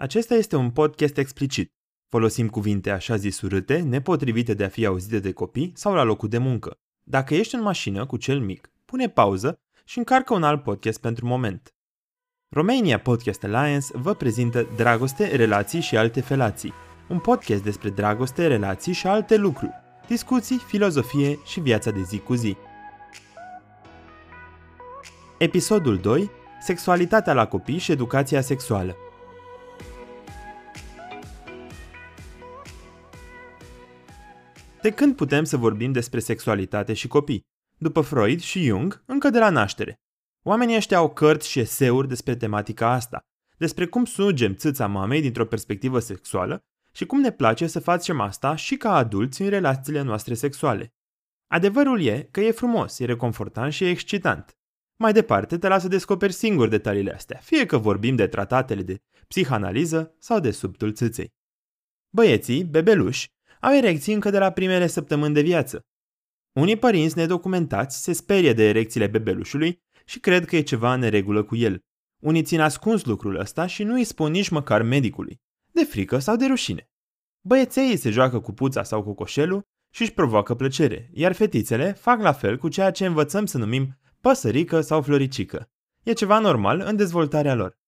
Acesta este un podcast explicit. Folosim cuvinte așa zis urâte, nepotrivite de a fi auzite de copii sau la locul de muncă. Dacă ești în mașină cu cel mic, pune pauză și încarcă un alt podcast pentru moment. Romania Podcast Alliance vă prezintă Dragoste, relații și alte felații. Un podcast despre dragoste, relații și alte lucruri. Discuții, filozofie și viața de zi cu zi. Episodul 2. Sexualitatea la copii și educația sexuală. De când putem să vorbim despre sexualitate și copii? După Freud și Jung, încă de la naștere. Oamenii ăștia au cărți și eseuri despre tematica asta, despre cum sugem țâța mamei dintr-o perspectivă sexuală și cum ne place să facem asta și ca adulți în relațiile noastre sexuale. Adevărul e că e frumos, e reconfortant și e excitant. Mai departe, te lasă descoperi singur detaliile astea, fie că vorbim de tratatele de psihanaliză sau de subtul țâței. Băieții, bebeluși, au erecții încă de la primele săptămâni de viață. Unii părinți nedocumentați se sperie de erecțiile bebelușului și cred că e ceva în neregulă cu el. Unii țin ascuns lucrul ăsta și nu îi spun nici măcar medicului, de frică sau de rușine. Băieței se joacă cu puța sau cu coșelul și își provoacă plăcere, iar fetițele fac la fel cu ceea ce învățăm să numim păsărică sau floricică. E ceva normal în dezvoltarea lor.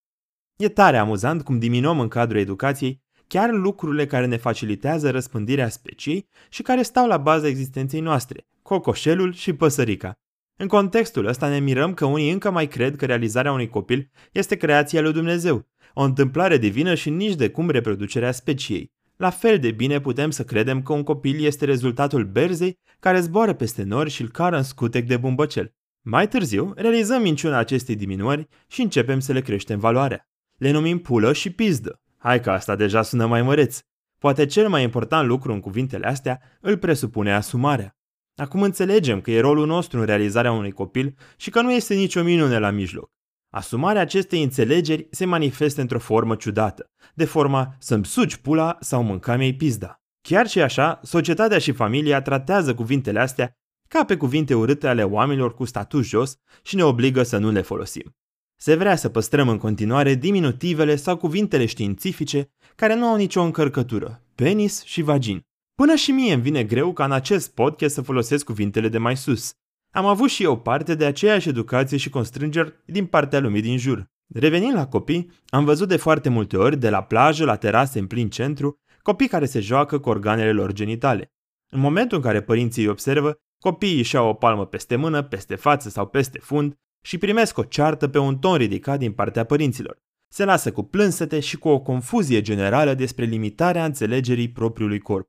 E tare amuzant cum diminuăm în cadrul educației chiar lucrurile care ne facilitează răspândirea speciei și care stau la baza existenței noastre, cocoșelul și păsărica. În contextul ăsta ne mirăm că unii încă mai cred că realizarea unui copil este creația lui Dumnezeu, o întâmplare divină și nici de cum reproducerea speciei. La fel de bine putem să credem că un copil este rezultatul berzei care zboară peste nori și îl cară în scutec de bumbăcel. Mai târziu, realizăm minciuna acestei diminuări și începem să le creștem valoarea. Le numim pulă și pizdă. Hai că asta deja sună mai măreț. Poate cel mai important lucru în cuvintele astea îl presupune asumarea. Acum înțelegem că e rolul nostru în realizarea unui copil și că nu este nicio minune la mijloc. Asumarea acestei înțelegeri se manifestă într-o formă ciudată, de forma să-mi suci pula sau mânca mi pizda. Chiar și așa, societatea și familia tratează cuvintele astea ca pe cuvinte urâte ale oamenilor cu statut jos și ne obligă să nu le folosim. Se vrea să păstrăm în continuare diminutivele sau cuvintele științifice care nu au nicio încărcătură, penis și vagin. Până și mie îmi vine greu ca în acest podcast să folosesc cuvintele de mai sus. Am avut și eu parte de aceeași educație și constrângeri din partea lumii din jur. Revenind la copii, am văzut de foarte multe ori, de la plajă la terase în plin centru, copii care se joacă cu organele lor genitale. În momentul în care părinții îi observă, copiii își iau o palmă peste mână, peste față sau peste fund și primesc o ceartă pe un ton ridicat din partea părinților. Se lasă cu plânsete și cu o confuzie generală despre limitarea înțelegerii propriului corp.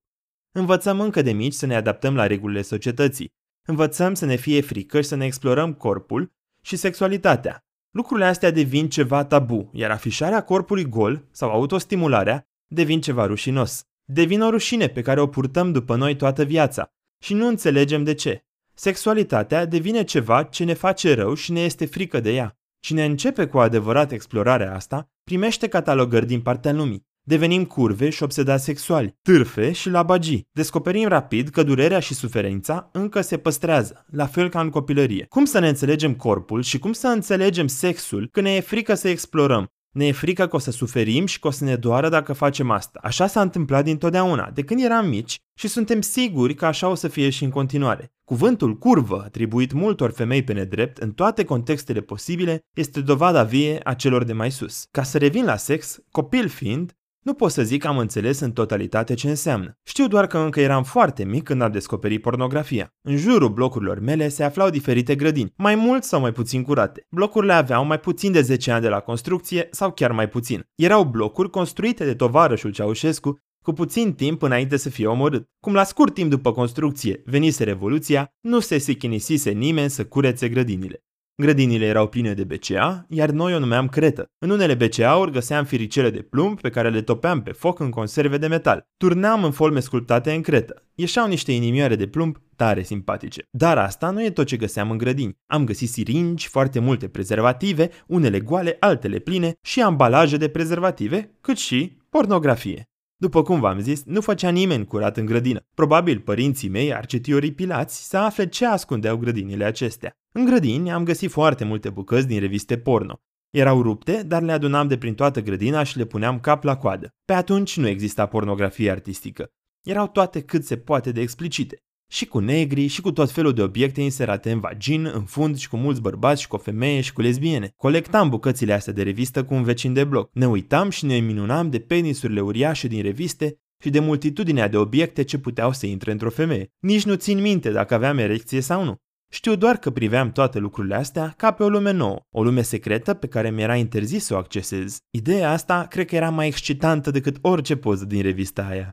Învățăm încă de mici să ne adaptăm la regulile societății. Învățăm să ne fie frică și să ne explorăm corpul și sexualitatea. Lucrurile astea devin ceva tabu, iar afișarea corpului gol sau autostimularea devin ceva rușinos. Devin o rușine pe care o purtăm după noi toată viața și nu înțelegem de ce. Sexualitatea devine ceva ce ne face rău și ne este frică de ea. Cine începe cu adevărat explorarea asta, primește catalogări din partea lumii. Devenim curve și obsedați sexuali, târfe și labagii. Descoperim rapid că durerea și suferința încă se păstrează, la fel ca în copilărie. Cum să ne înțelegem corpul și cum să înțelegem sexul când ne e frică să explorăm, ne e frică că o să suferim și că o să ne doară dacă facem asta. Așa s-a întâmplat dintotdeauna, de când eram mici și suntem siguri că așa o să fie și în continuare. Cuvântul curvă, atribuit multor femei pe nedrept în toate contextele posibile, este dovada vie a celor de mai sus. Ca să revin la sex, copil fiind, nu pot să zic că am înțeles în totalitate ce înseamnă. Știu doar că încă eram foarte mic când am descoperit pornografia. În jurul blocurilor mele se aflau diferite grădini, mai mult sau mai puțin curate. Blocurile aveau mai puțin de 10 ani de la construcție sau chiar mai puțin. Erau blocuri construite de tovarășul Ceaușescu cu puțin timp înainte să fie omorât. Cum la scurt timp după construcție venise Revoluția, nu se sichinisise nimeni să curețe grădinile. Grădinile erau pline de BCA, iar noi o numeam cretă. În unele BCA-uri găseam firicele de plumb pe care le topeam pe foc în conserve de metal. Turneam în folme sculptate în cretă. Ieșeau niște inimioare de plumb tare simpatice. Dar asta nu e tot ce găseam în grădini. Am găsit siringi, foarte multe prezervative, unele goale, altele pline și ambalaje de prezervative, cât și pornografie. După cum v-am zis, nu făcea nimeni curat în grădină. Probabil părinții mei ar citi ori pilați să afle ce ascundeau grădinile acestea. În grădini am găsit foarte multe bucăți din reviste porno. Erau rupte, dar le adunam de prin toată grădina și le puneam cap la coadă. Pe atunci nu exista pornografie artistică. Erau toate cât se poate de explicite. Și cu negri, și cu tot felul de obiecte inserate în vagin, în fund și cu mulți bărbați și cu o femeie și cu lesbiene. Colectam bucățile astea de revistă cu un vecin de bloc. Ne uitam și ne minunam de penisurile uriașe din reviste și de multitudinea de obiecte ce puteau să intre într-o femeie. Nici nu țin minte dacă aveam erecție sau nu. Știu doar că priveam toate lucrurile astea ca pe o lume nouă, o lume secretă pe care mi-era interzis să o accesez. Ideea asta cred că era mai excitantă decât orice poză din revista aia.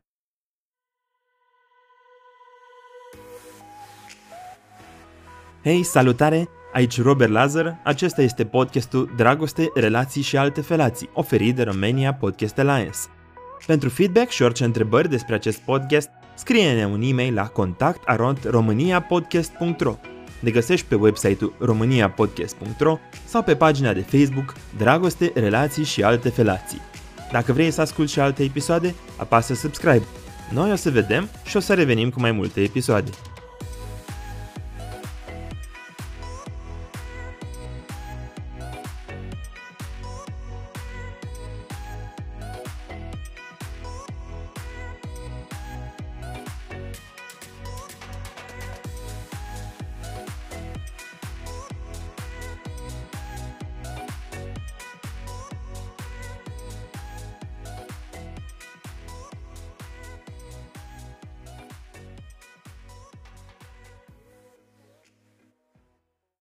Hei, salutare! Aici Robert Lazar, acesta este podcastul Dragoste, Relații și alte felații, oferit de Romania Podcast Alliance. Pentru feedback și orice întrebări despre acest podcast, scrie-ne un e-mail la contact.romaniapodcast.ro Ne găsești pe website-ul romaniapodcast.ro sau pe pagina de Facebook Dragoste, Relații și alte felații. Dacă vrei să asculti și alte episoade, apasă subscribe. Noi o să vedem și o să revenim cu mai multe episoade.